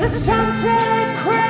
The sunset cracks.